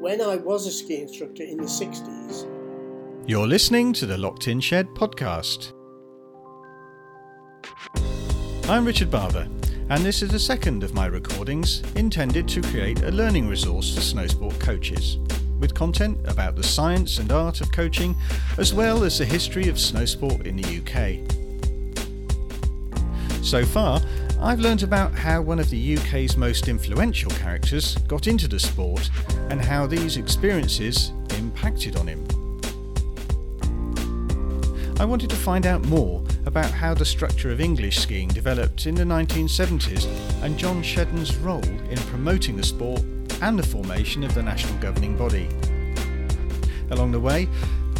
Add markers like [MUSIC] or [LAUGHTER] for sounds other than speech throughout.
When I was a ski instructor in the 60s, You're listening to the Locked In Shed podcast. I'm Richard Barber, and this is the second of my recordings intended to create a learning resource for snowsport coaches, with content about the science and art of coaching, as well as the history of snowsport in the UK. So far, I've learned about how one of the UK's most influential characters got into the sport and how these experiences impacted on him. I wanted to find out more about how the structure of English skiing developed in the 1970s and John Shedden's role in promoting the sport and the formation of the national governing body. Along the way,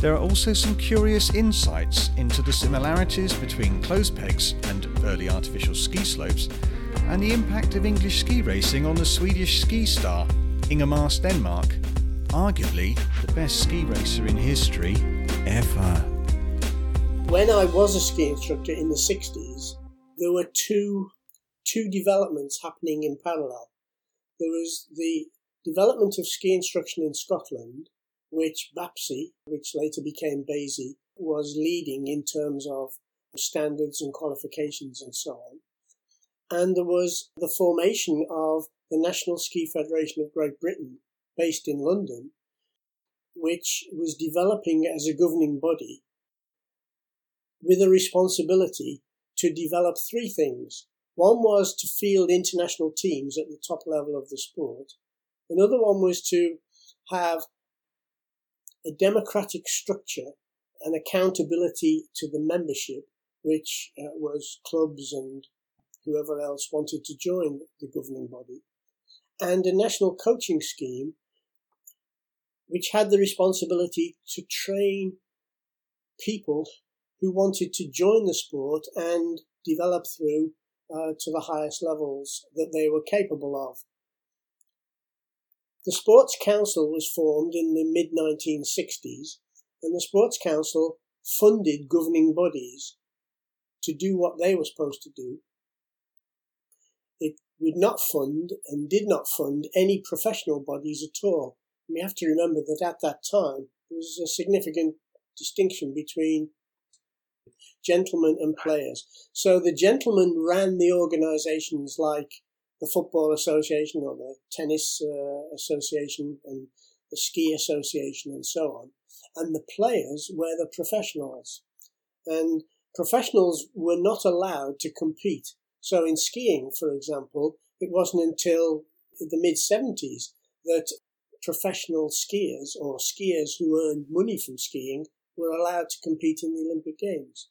there are also some curious insights into the similarities between closed pegs and early artificial ski slopes and the impact of English ski racing on the Swedish ski star Ingemar Stenmark, arguably the best ski racer in history ever. when I was a ski instructor in the 60s, there were two, two developments happening in parallel. There was the development of ski instruction in Scotland, which BAPSI, which later became BASI, was leading in terms of standards and qualifications and so on. And there was the formation of the National Ski Federation of Great Britain, based in London, which was developing as a governing body with a responsibility to develop three things. One was to field international teams at the top level of the sport. Another one was to have a democratic structure and accountability to the membership, which uh, was clubs and whoever else wanted to join the governing body, and a national coaching scheme, which had the responsibility to train people who wanted to join the sport and develop through uh, to the highest levels that they were capable of. The Sports Council was formed in the mid 1960s, and the Sports Council funded governing bodies to do what they were supposed to do. It would not fund and did not fund any professional bodies at all. We have to remember that at that time there was a significant distinction between gentlemen and players. So the gentlemen ran the organisations like the Football Association or the Tennis uh, Association and the Ski Association and so on. And the players were the professionals. And professionals were not allowed to compete. So in skiing, for example, it wasn't until the mid 70s that professional skiers or skiers who earned money from skiing were allowed to compete in the Olympic Games.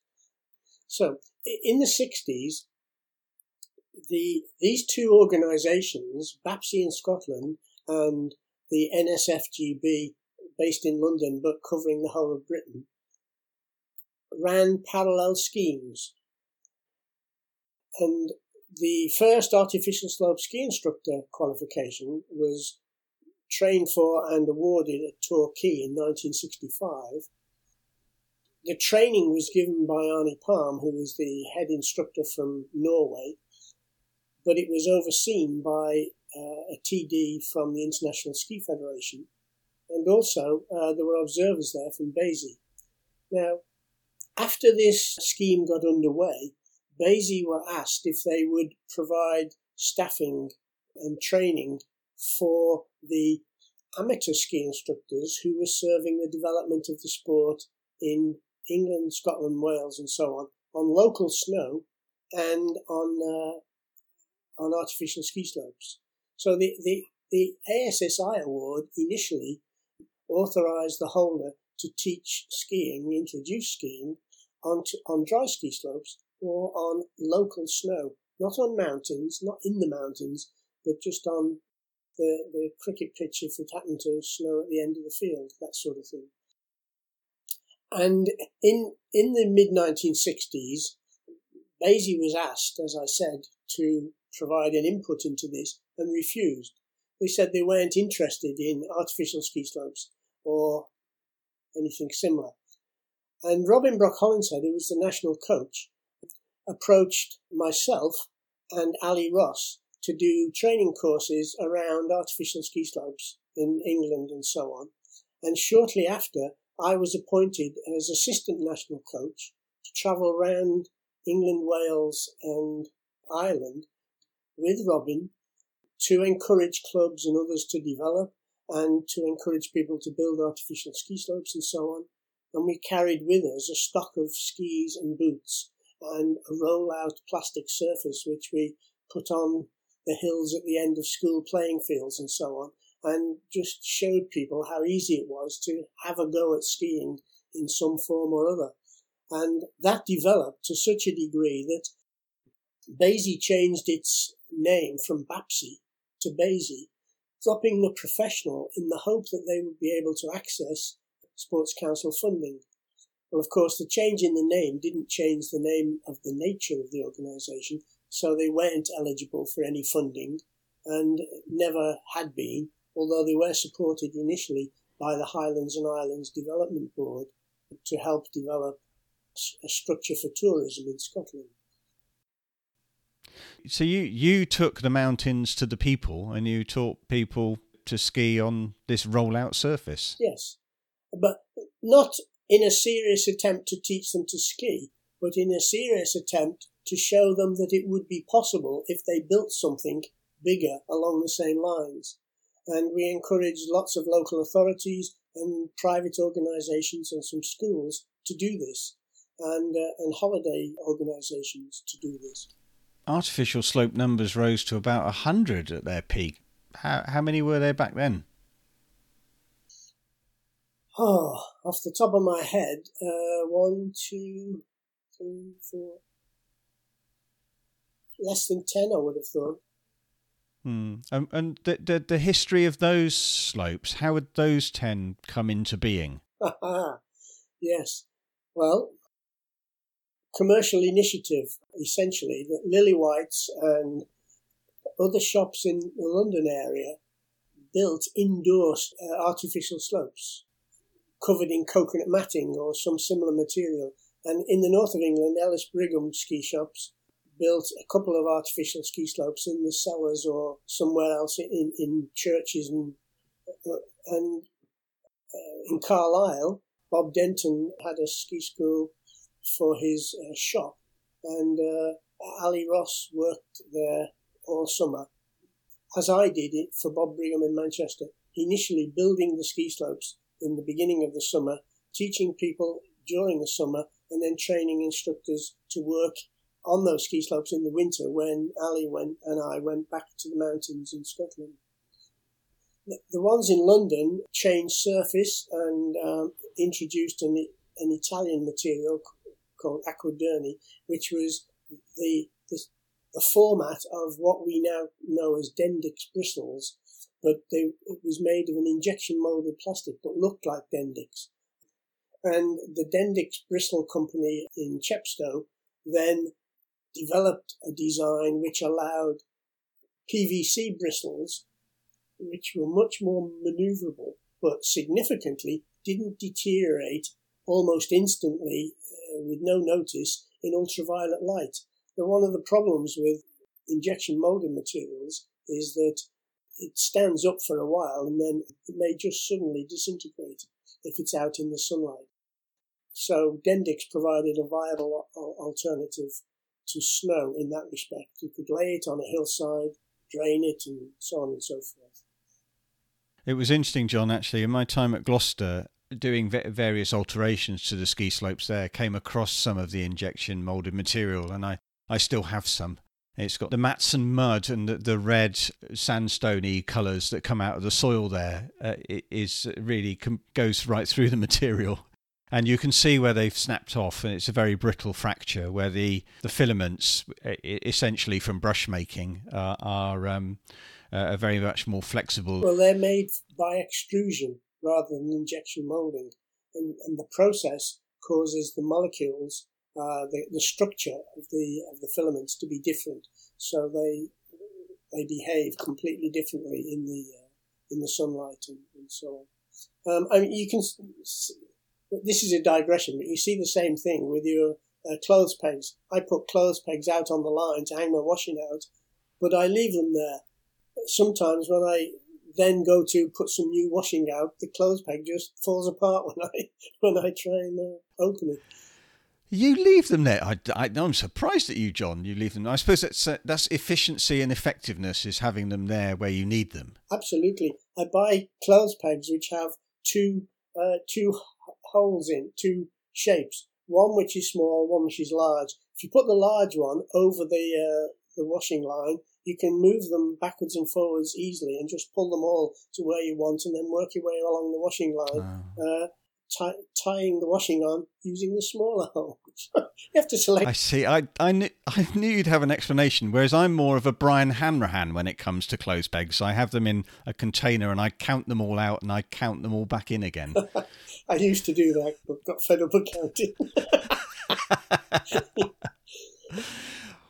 So in the 60s, the these two organisations, BAPSI in Scotland and the NSFGB based in London but covering the whole of Britain, ran parallel schemes. And the first artificial slope ski instructor qualification was trained for and awarded at Torquay in 1965 the training was given by Arnie Palm, who was the head instructor from Norway, but it was overseen by uh, a TD from the International Ski Federation, and also uh, there were observers there from BASI. Now, after this scheme got underway, BASI were asked if they would provide staffing and training for the amateur ski instructors who were serving the development of the sport in England, Scotland, Wales, and so on, on local snow and on uh, on artificial ski slopes. So the, the, the ASSI award initially authorised the holder to teach skiing, introduce skiing on, on dry ski slopes or on local snow, not on mountains, not in the mountains, but just on the, the cricket pitch if it happened to snow at the end of the field, that sort of thing. And in in the mid 1960s, BASI was asked, as I said, to provide an input into this and refused. They said they weren't interested in artificial ski slopes or anything similar. And Robin Brock Hollinshead, who was the national coach, approached myself and Ali Ross to do training courses around artificial ski slopes in England and so on. And shortly after, I was appointed as assistant national coach to travel around England, Wales, and Ireland with Robin to encourage clubs and others to develop and to encourage people to build artificial ski slopes and so on. And we carried with us a stock of skis and boots and a roll out plastic surface which we put on the hills at the end of school playing fields and so on, and just showed people how easy it was to have a go at skiing in some form or other. And that developed to such a degree that BASI changed its name from BAPSI to BASI, dropping the professional in the hope that they would be able to access Sports Council funding. Well, of course, the change in the name didn't change the name of the nature of the organisation, so they weren't eligible for any funding and never had been, although they were supported initially by the Highlands and Islands Development Board to help develop a structure for tourism in Scotland. So you you took the mountains to the people and you taught people to ski on this rollout surface. Yes, but not in a serious attempt to teach them to ski, but in a serious attempt to show them that it would be possible if they built something bigger along the same lines. And we encouraged lots of local authorities and private organisations and some schools to do this, and, uh, and holiday organisations to do this. Artificial slope numbers rose to about 100 at their peak. How, how many were there back then? Oh, off the top of my head, uh, one, two, three, four, less than 10, I would have thought. Hmm. Um, and the, the, the history of those slopes, how would those 10 come into being? [LAUGHS] yes. Well, commercial initiative, essentially, that Lillywhites and other shops in the London area built indoor uh, artificial slopes covered in coconut matting or some similar material. And in the north of England, Ellis Brigham ski shops built a couple of artificial ski slopes in the cellars or somewhere else in, in churches and uh, and uh, in Carlisle, Bob Denton had a ski school for his uh, shop, and uh, Ali Ross worked there all summer, as I did it for Bob Brigham in Manchester. Initially, building the ski slopes in the beginning of the summer, teaching people during the summer, and then training instructors to work on those ski slopes in the winter when Ali went and I went back to the mountains in Scotland. The ones in London changed surface and um, introduced an, an Italian material called Aquaderni, which was the, the, the format of what we now know as Dendix bristles, but they, it was made of an injection molded plastic but looked like Dendix. And the Dendix Bristle Company in Chepstow then developed a design which allowed PVC bristles, which were much more maneuverable, but significantly didn't deteriorate almost instantly uh, with no notice in ultraviolet light. Now, one of the problems with injection molding materials is that it stands up for a while and then it may just suddenly disintegrate if it's out in the sunlight. So Dendix provided a viable alternative to snow in that respect. You could lay it on a hillside, drain it, and so on and so forth. It was interesting, John, actually, in my time at Gloucester, doing various alterations to the ski slopes there, came across some of the injection molded material, and I, I still have some. It's got the Matson mud and the, the red sandstony colours that come out of the soil there. Uh, it is really com- goes right [LAUGHS] through the material and you can see where they've snapped off and it's a very brittle fracture where the, the filaments essentially from brush making uh, are um, uh, very much more flexible well they're made by extrusion rather than injection molding and, and the process causes the molecules uh, the, the structure of the of the filaments to be different so they they behave completely differently in the uh, in the sunlight and, and so on um, I mean, you can this is a digression, but you see the same thing with your uh, clothes pegs. I put clothes pegs out on the line to hang my washing out, but I leave them there. Sometimes when I then go to put some new washing out, the clothes peg just falls apart [LAUGHS] when I when I try and uh, open it. You leave them there. I, I, am surprised at you, John. You leave them. I suppose that's uh, that's efficiency and effectiveness is having them there where you need them. Absolutely. I buy clothes pegs which have two uh, two holes in, two shapes. One which is small, one which is large. If you put the large one over the uh, the washing line, you can move them backwards and forwards easily and just pull them all to where you want and then work your way along the washing line. Oh. Tie, tying the washing on using the smaller [LAUGHS] hole. you have to select. I see. I I knew, [LAUGHS] I knew you'd have an explanation. Whereas I'm more of a Brian Hanrahan when it comes to clothes pegs. I have them in a container and I count them all out and I count them all back in again. [LAUGHS] I used to do that, but got fed up with counting.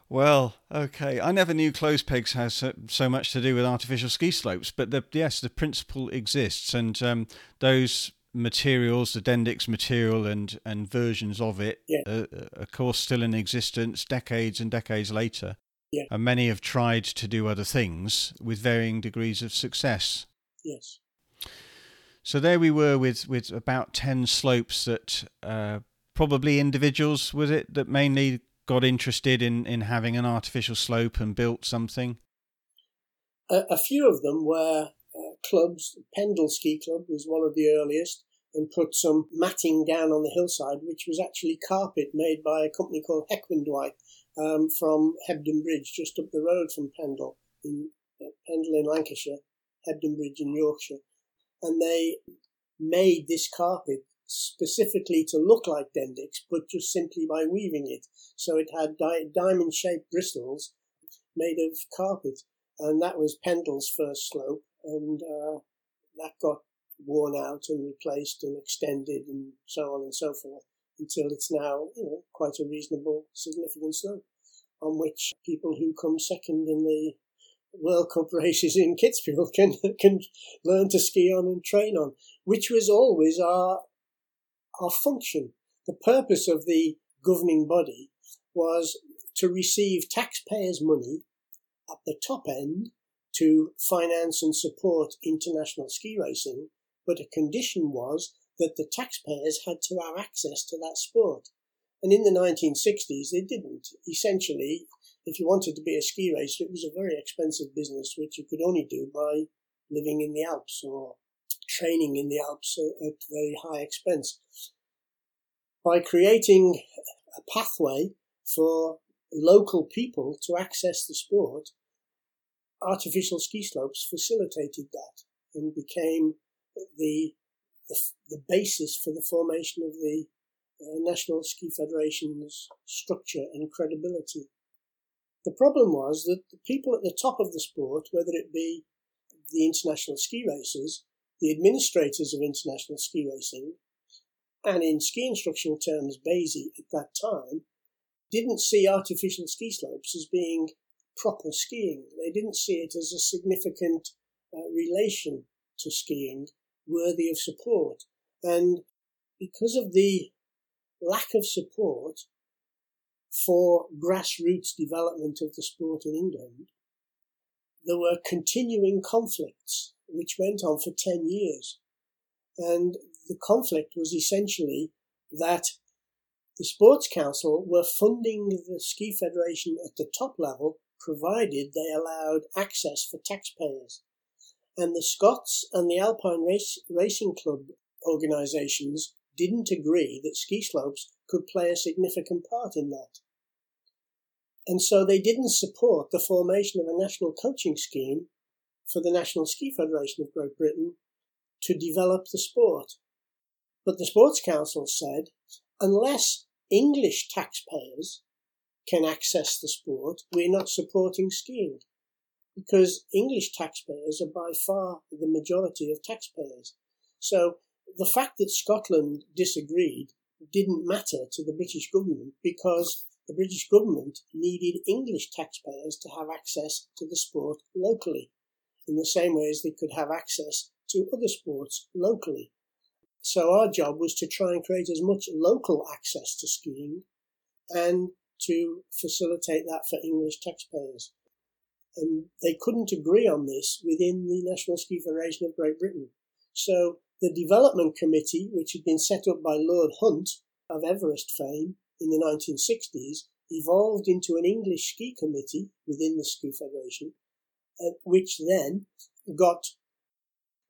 Well, okay. I never knew clothes pegs has so, so, much to do with artificial ski slopes, but the, yes, the principle exists, and um, those materials, the Dendix material and and versions of it, yeah. uh, uh of course, still in existence decades and decades later. Yeah. And many have tried to do other things with varying degrees of success. Yes. So there we were with with about ten slopes that uh, probably individuals was it that mainly got interested in, in having an artificial slope and built something? A, a few of them were clubs. Pendle Ski Club was one of the earliest and put some matting down on the hillside, which was actually carpet made by a company called Heckman um, from Hebden Bridge, just up the road from Pendle, in uh, Pendle in Lancashire, Hebden Bridge in Yorkshire. And they made this carpet specifically to look like Dendix, but just simply by weaving it. So it had di- diamond shaped bristles made of carpet. And that was Pendle's first slope. And uh, that got worn out and replaced and extended and so on and so forth until it's now you know, quite a reasonable, significant slope on which people who come second in the World Cup [LAUGHS] races in Kitzbühel can can learn to ski on and train on, which was always our our function. The purpose of the governing body was to receive taxpayers' money at the top end to finance and support international ski racing, but a condition was that the taxpayers had to have access to that sport. And in the 1960s, they didn't. Essentially, if you wanted to be a ski racer, it was a very expensive business, which you could only do by living in the Alps or training in the Alps at very high expense. By creating a pathway for local people to access the sport, artificial ski slopes facilitated that and became the, the, the basis for the formation of the uh, National Ski Federation's structure and credibility. The problem was that the people at the top of the sport, whether it be the international ski racers the administrators of international ski racing, and in ski instructional terms, BASI at that time, didn't see artificial ski slopes as being proper skiing. They didn't see it as a significant uh, relation to skiing worthy of support. And because of the lack of support for grassroots development of the sport in England, there were continuing conflicts which went on for 10 years. And the conflict was essentially that the Sports Council were funding the Ski Federation at the top level provided they allowed access for taxpayers. And the Scots and the Alpine Race, Racing Club organisations didn't agree that ski slopes could play a significant part in that. And so they didn't support the formation of a national coaching scheme for the National Ski Federation of Great Britain to develop the sport. But the Sports Council said unless English taxpayers can access the sport, we're not supporting skiing because English taxpayers are by far the majority of taxpayers. So the fact that Scotland disagreed didn't matter to the British government because the British government needed English taxpayers to have access to the sport locally in the same way as they could have access to other sports locally. So our job was to try and create as much local access to skiing and to facilitate that for English taxpayers. And they couldn't agree on this within the National Ski Federation of Great Britain. So the development committee, which had been set up by Lord Hunt of Everest fame in the 1960s, evolved into an English ski committee within the Ski Federation, uh, which then got,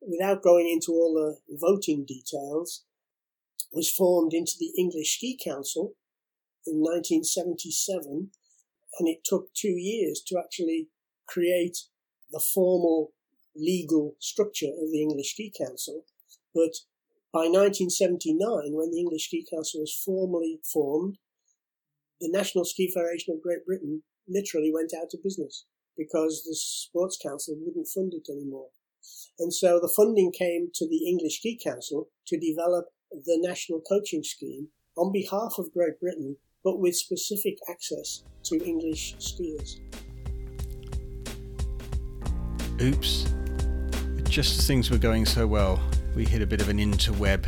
without going into all the voting details, was formed into the English Ski Council in 1977, and it took two years to actually create the formal legal structure of the English Ski Council. But by 1979, when the English Ski Council was formally formed, the National Ski Federation of Great Britain literally went out of business because the Sports Council wouldn't fund it anymore. And so the funding came to the English Ski Council to develop the national coaching scheme on behalf of Great Britain, but with specific access to English skiers. Oops. Just as things were going so well, we hit a bit of an interweb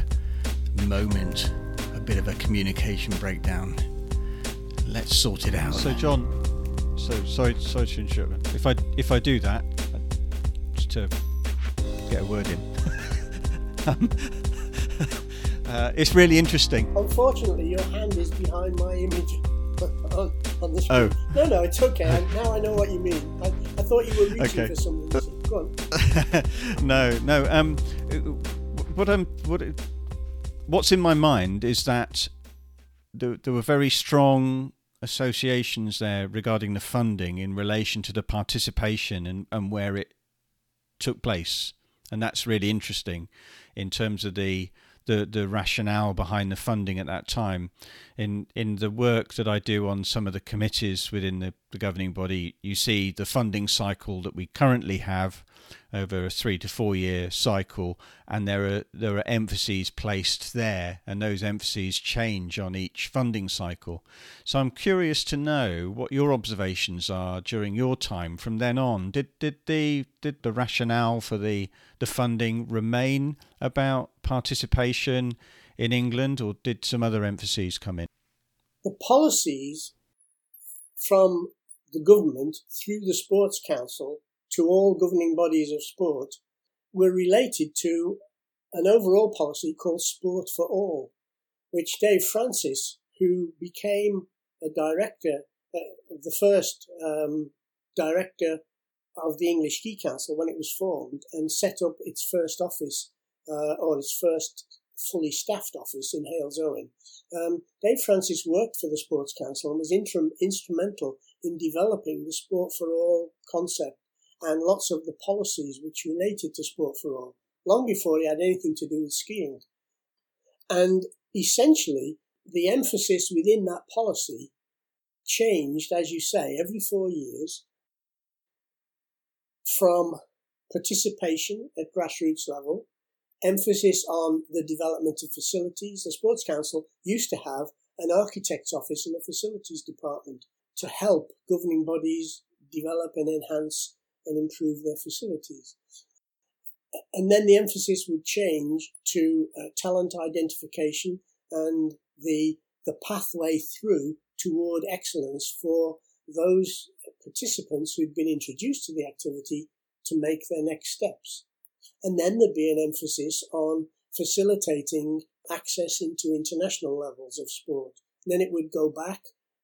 moment, a bit of a communication breakdown. Let's sort it out. So, John, so sorry, sorry to interrupt. If I if I do that, just to get a word in, [LAUGHS] um, uh, it's really interesting. Unfortunately, your hand is behind my image [LAUGHS] on, on the screen. Oh. No, no, it's okay. I, now I know what you mean. I, I thought you were reaching okay. for something. Go on. [LAUGHS] no, no. Um, what I'm what what's in my mind is that there, there were very strong associations there regarding the funding in relation to the participation and, and where it took place. And that's really interesting in terms of the the the rationale behind the funding at that time. In in the work that I do on some of the committees within the, the governing body, you see the funding cycle that we currently have over a three to four year cycle, and there are there are emphases placed there, and those emphases change on each funding cycle. So I'm curious to know what your observations are during your time from then on. Did did the did the rationale for the the funding remain about participation in England, or did some other emphases come in? The policies from the government through the Sports Council to all governing bodies of sport were related to an overall policy called Sport for All, which Dave Francis, who became a director, uh, the first um, director of the English Ski Council when it was formed and set up its first office uh, or its first fully staffed office in Halesowen. Um, Dave Francis worked for the Sports Council and was instrumental in developing the Sport for All concept and lots of the policies which related to Sport for All, long before he had anything to do with skiing. And essentially, the emphasis within that policy changed, as you say, every four years from participation at grassroots level, emphasis on the development of facilities. The Sports Council used to have an architect's office and a facilities department to help governing bodies develop and enhance and improve their facilities. And then the emphasis would change to uh, talent identification and the, the pathway through toward excellence for those participants who'd been introduced to the activity to make their next steps. And then there'd be an emphasis on facilitating access into international levels of sport. And then it would go back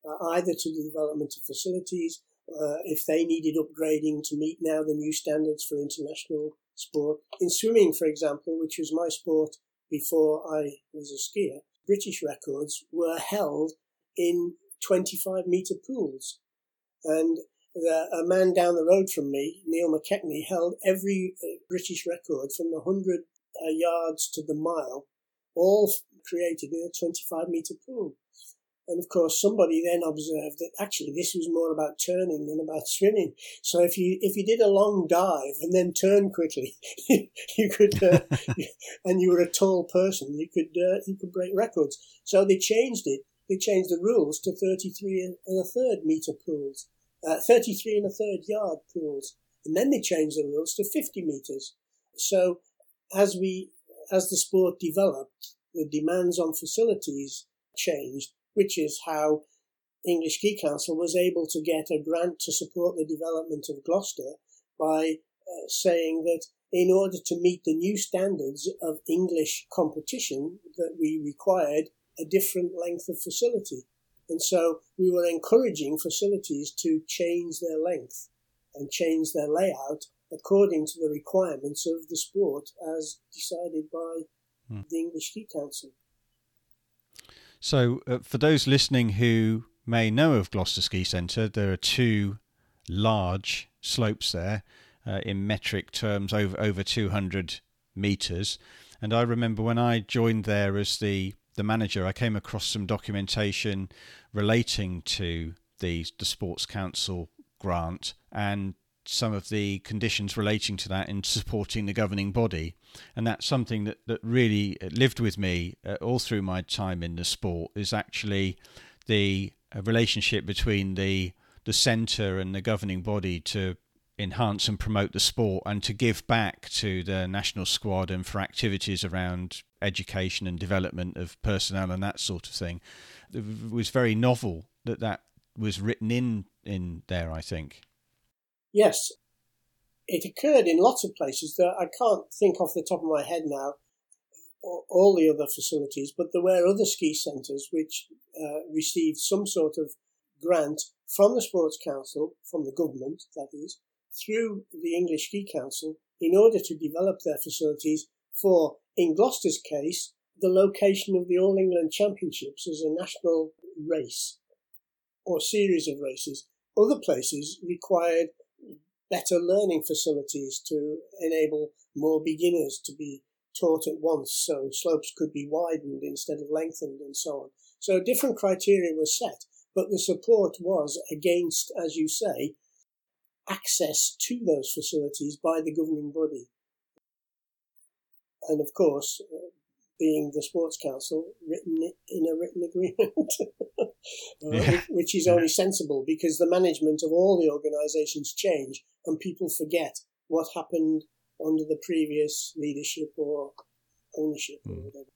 uh, either to the development of facilities uh, if they needed upgrading to meet now the new standards for international sport. In swimming, for example, which was my sport before I was a skier, British records were held in 25 metre pools. And the, a man down the road from me, Neil McKechnie, held every uh, British record from the 100 uh, yards to the mile, all created in a 25 metre pool. And of course, somebody then observed that actually this was more about turning than about swimming. So if you if you did a long dive and then turn quickly, [LAUGHS] you could, uh, [LAUGHS] [LAUGHS] and you were a tall person, you could uh, you could break records. So they changed it. They changed the rules to 33 and a third meter pools, uh, 33 and a third yard pools, and then they changed the rules to 50 meters. So as we as the sport developed, the demands on facilities changed which is how English Ski Council was able to get a grant to support the development of Gloucester by uh, saying that in order to meet the new standards of English competition that we required a different length of facility. And so we were encouraging facilities to change their length and change their layout according to the requirements of the sport as decided by hmm. the English Ski Council. So, uh, for those listening who may know of Gloucester Ski Centre, there are two large slopes there uh, in metric terms over over 200 meters. And I remember when I joined there as the the manager, I came across some documentation relating to the the Sports Council grant and some of the conditions relating to that in supporting the governing body. And that's something that, that really lived with me uh, all through my time in the sport is actually the uh, relationship between the the centre and the governing body to enhance and promote the sport and to give back to the national squad and for activities around education and development of personnel and that sort of thing. It was very novel that that was written in in there, I think. Yes, it occurred in lots of places that I can't think off the top of my head now all the other facilities, but there were other ski centres which uh, received some sort of grant from the Sports Council, from the government, that is, through the English Ski Council in order to develop their facilities for, in Gloucester's case, the location of the All England Championships as a national race or series of races. Other places required better learning facilities to enable more beginners to be taught at once, so slopes could be widened instead of lengthened and so on. So different criteria were set, but the support was against, as you say, access to those facilities by the governing body. And of course, being the Sports Council, written in a written agreement, [LAUGHS] uh, yeah. which is only sensible because the management of all the organisations change and people forget what happened under the previous leadership or ownership mm. or hmm. whatever.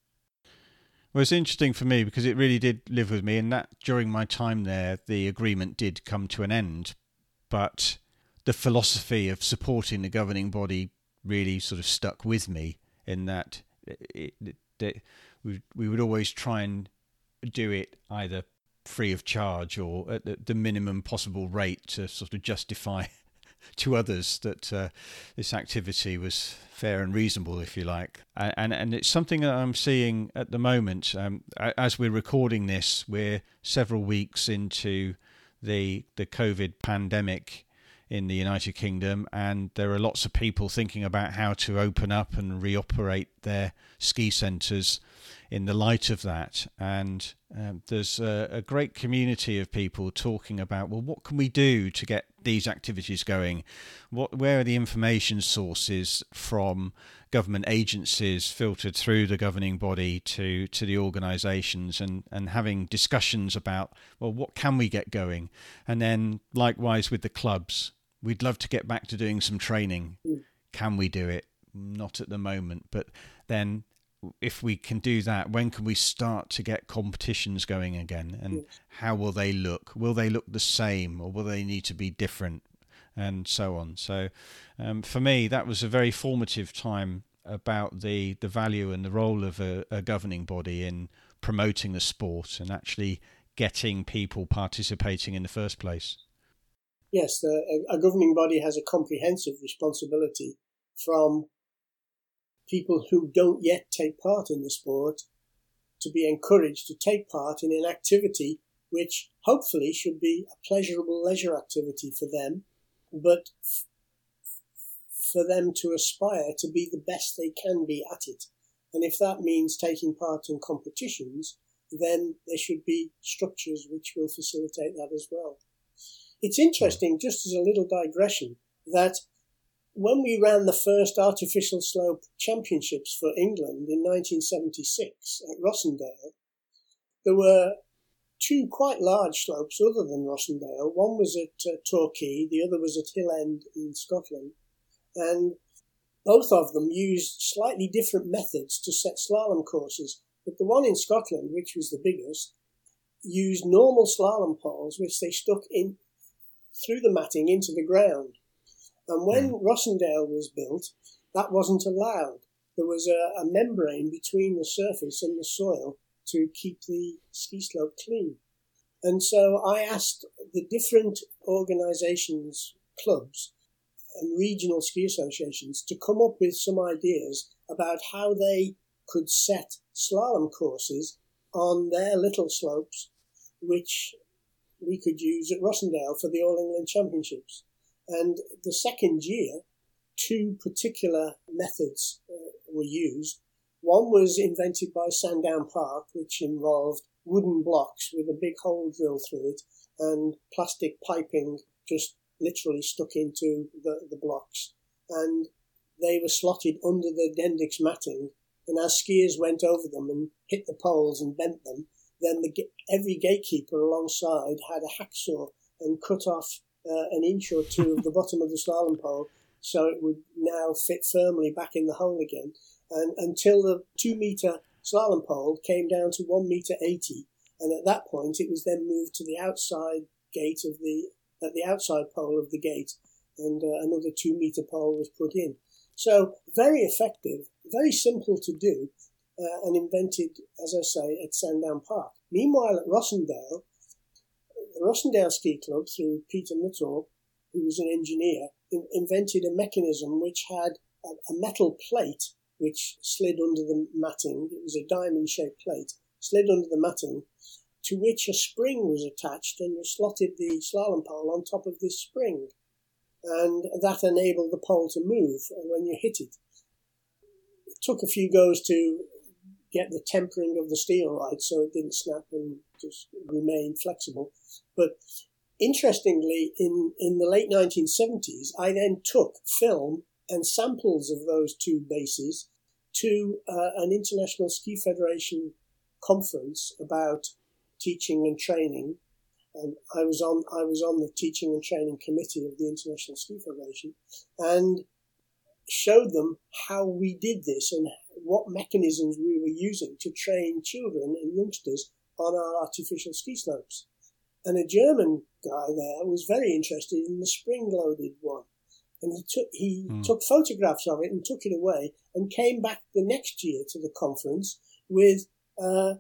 Well, it's interesting for me because it really did live with me, and that during my time there, the agreement did come to an end. But the philosophy of supporting the governing body really sort of stuck with me in that it, it, we, we would always try and do it either free of charge or at the, the minimum possible rate to sort of justify [LAUGHS] to others that uh, this activity was fair and reasonable, if you like. And, and, and it's something that I'm seeing at the moment. Um, as we're recording this, we're several weeks into the the COVID pandemic in the United Kingdom, and there are lots of people thinking about how to open up and reoperate their ski centres in the light of that. And um, there's a, a, great community of people talking about, well, what can we do to get these activities going? What, where are the information sources from government agencies filtered through the governing body to to the organisations, and and having discussions about, well, what can we get going? And then likewise with the clubs We'd love to get back to doing some training. Mm. Can we do it? Not at the moment, but then if we can do that, when can we start to get competitions going again? And how will they look? Will they look the same or will they need to be different? And so on. So, um, for me, that was a very formative time about the, the value and the role of a, a governing body in promoting the sport and actually getting people participating in the first place yes, the, a, a governing body has a comprehensive responsibility from people who don't yet take part in the sport to be encouraged to take part in an activity which hopefully should be a pleasurable leisure activity for them, but f- for them to aspire to be the best they can be at it. And if that means taking part in competitions, then there should be structures which will facilitate that as well. It's interesting, just as a little digression, that when we ran the first artificial slope championships for England in 1976 at Rossendale, there were two quite large slopes other than Rossendale. One was at uh, Torquay, the other was at Hillend in Scotland. And both of them used slightly different methods to set slalom courses. But the one in Scotland, which was the biggest, used normal slalom poles, which they stuck in through the matting into the ground. And when mm. Rossendale was built, that wasn't allowed. There was a, a membrane between the surface and the soil to keep the ski slope clean. And so I asked the different organizations, clubs, and regional ski associations to come up with some ideas about how they could set slalom courses on their little slopes, which we could use at Rossendale for the All England Championships. And the second year, two particular methods uh, were used. One was invented by Sandown Park, which involved wooden blocks with a big hole drilled through it and plastic piping just literally stuck into the, the blocks. And they were slotted under the Dendix matting. And as skiers went over them and hit the poles and bent them, then the, every gatekeeper alongside had a hacksaw and cut off uh, an inch or two of the [LAUGHS] bottom of the slalom pole so it would now fit firmly back in the hole again. And until the two meter slalom pole came down to one meter eighty, and at that point it was then moved to the outside gate of the at the outside pole of the gate, and uh, another two meter pole was put in. So very effective, very simple to do, uh, and invented, as I say, at Sandown Park. Meanwhile, at Rossendale, the Rossendale Ski Club, through Peter Nuttall, who was an engineer, in- invented a mechanism which had a, a metal plate which slid under the matting. It was a diamond shaped plate, slid under the matting, to which a spring was attached, and you slotted the slalom pole on top of this spring. And that enabled the pole to move when you hit it. It took a few goes to get the tempering of the steel right so it didn't snap and just remain flexible. But interestingly, in, in the late 1970s, I then took film and samples of those two bases to uh, an International Ski Federation conference about teaching and training. And I was on I was on the teaching and training committee of the International Ski Federation, and showed them how we did this and what mechanisms we were using to train children and youngsters on our artificial ski slopes. And a German guy there was very interested in the spring-loaded one, and he took he mm. took photographs of it and took it away, and came back the next year to the conference with uh,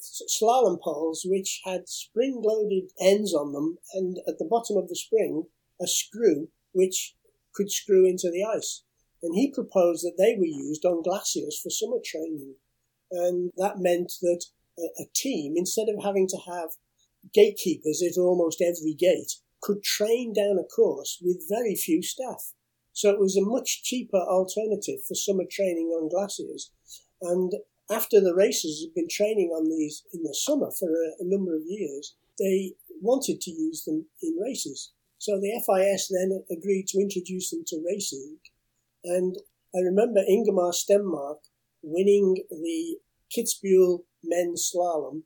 slalom poles which had spring-loaded ends on them, and at the bottom of the spring a screw which could screw into the ice. And he proposed that they were used on glaciers for summer training. And that meant that a, a team, instead of having to have gatekeepers at almost every gate, could train down a course with very few staff. So it was a much cheaper alternative for summer training on glaciers. And after the racers had been training on these in the summer for a, a number of years, they wanted to use them in races. So the FIS then agreed to introduce them to racing and I remember Ingemar Stenmark winning the Kitzbühel men's slalom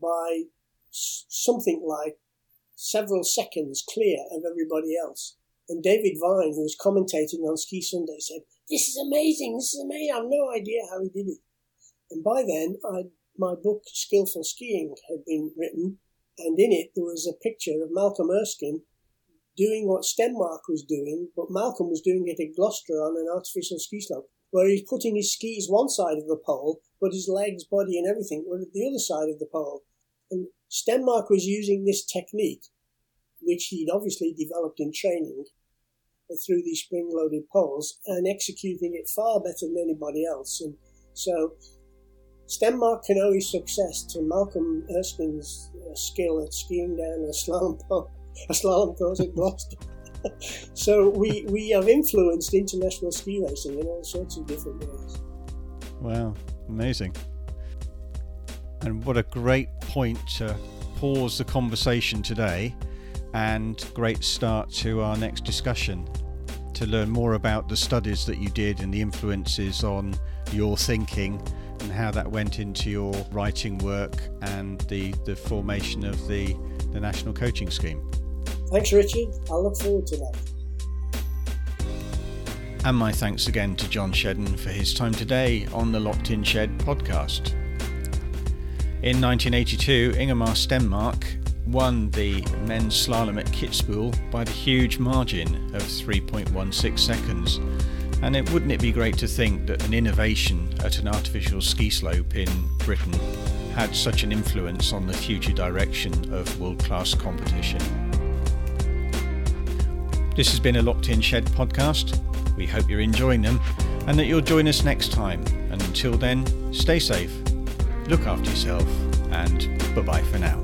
by something like several seconds clear of everybody else. And David Vine, who was commentating on Ski Sunday, said, This is amazing, this is amazing, I have no idea how he did it. And by then, i my book, Skilful Skiing, had been written, and in it there was a picture of Malcolm Erskine doing what Stenmark was doing, but Malcolm was doing it at Gloucester on an artificial ski slope, where he's putting his skis one side of the pole, but his legs, body, and everything were at the other side of the pole. And Stenmark was using this technique, which he'd obviously developed in training through these spring-loaded poles, and executing it far better than anybody else. And so Stenmark can owe his success to Malcolm Erskine's uh, skill at skiing down a [LAUGHS] slalom pole a slalom course at Gloucester. so we, we have influenced international ski racing in all sorts of different ways. Wow, amazing. And what a great point to pause the conversation today and great start to our next discussion to learn more about the studies that you did and the influences on your thinking and how that went into your writing work and the, the formation of the, the national coaching scheme. Thanks, Richard. I look forward to that. And my thanks again to John Shedden for his time today on the Locked In Shed podcast. In 1982, Ingemar Stenmark won the men's slalom at Kitzbühel by the huge margin of 3.16 seconds. And it wouldn't it be great to think that an innovation at an artificial ski slope in Britain had such an influence on the future direction of world class competition? This has been a Locked In Shed podcast. We hope you're enjoying them and that you'll join us next time. And until then, stay safe, look after yourself, and bye bye for now.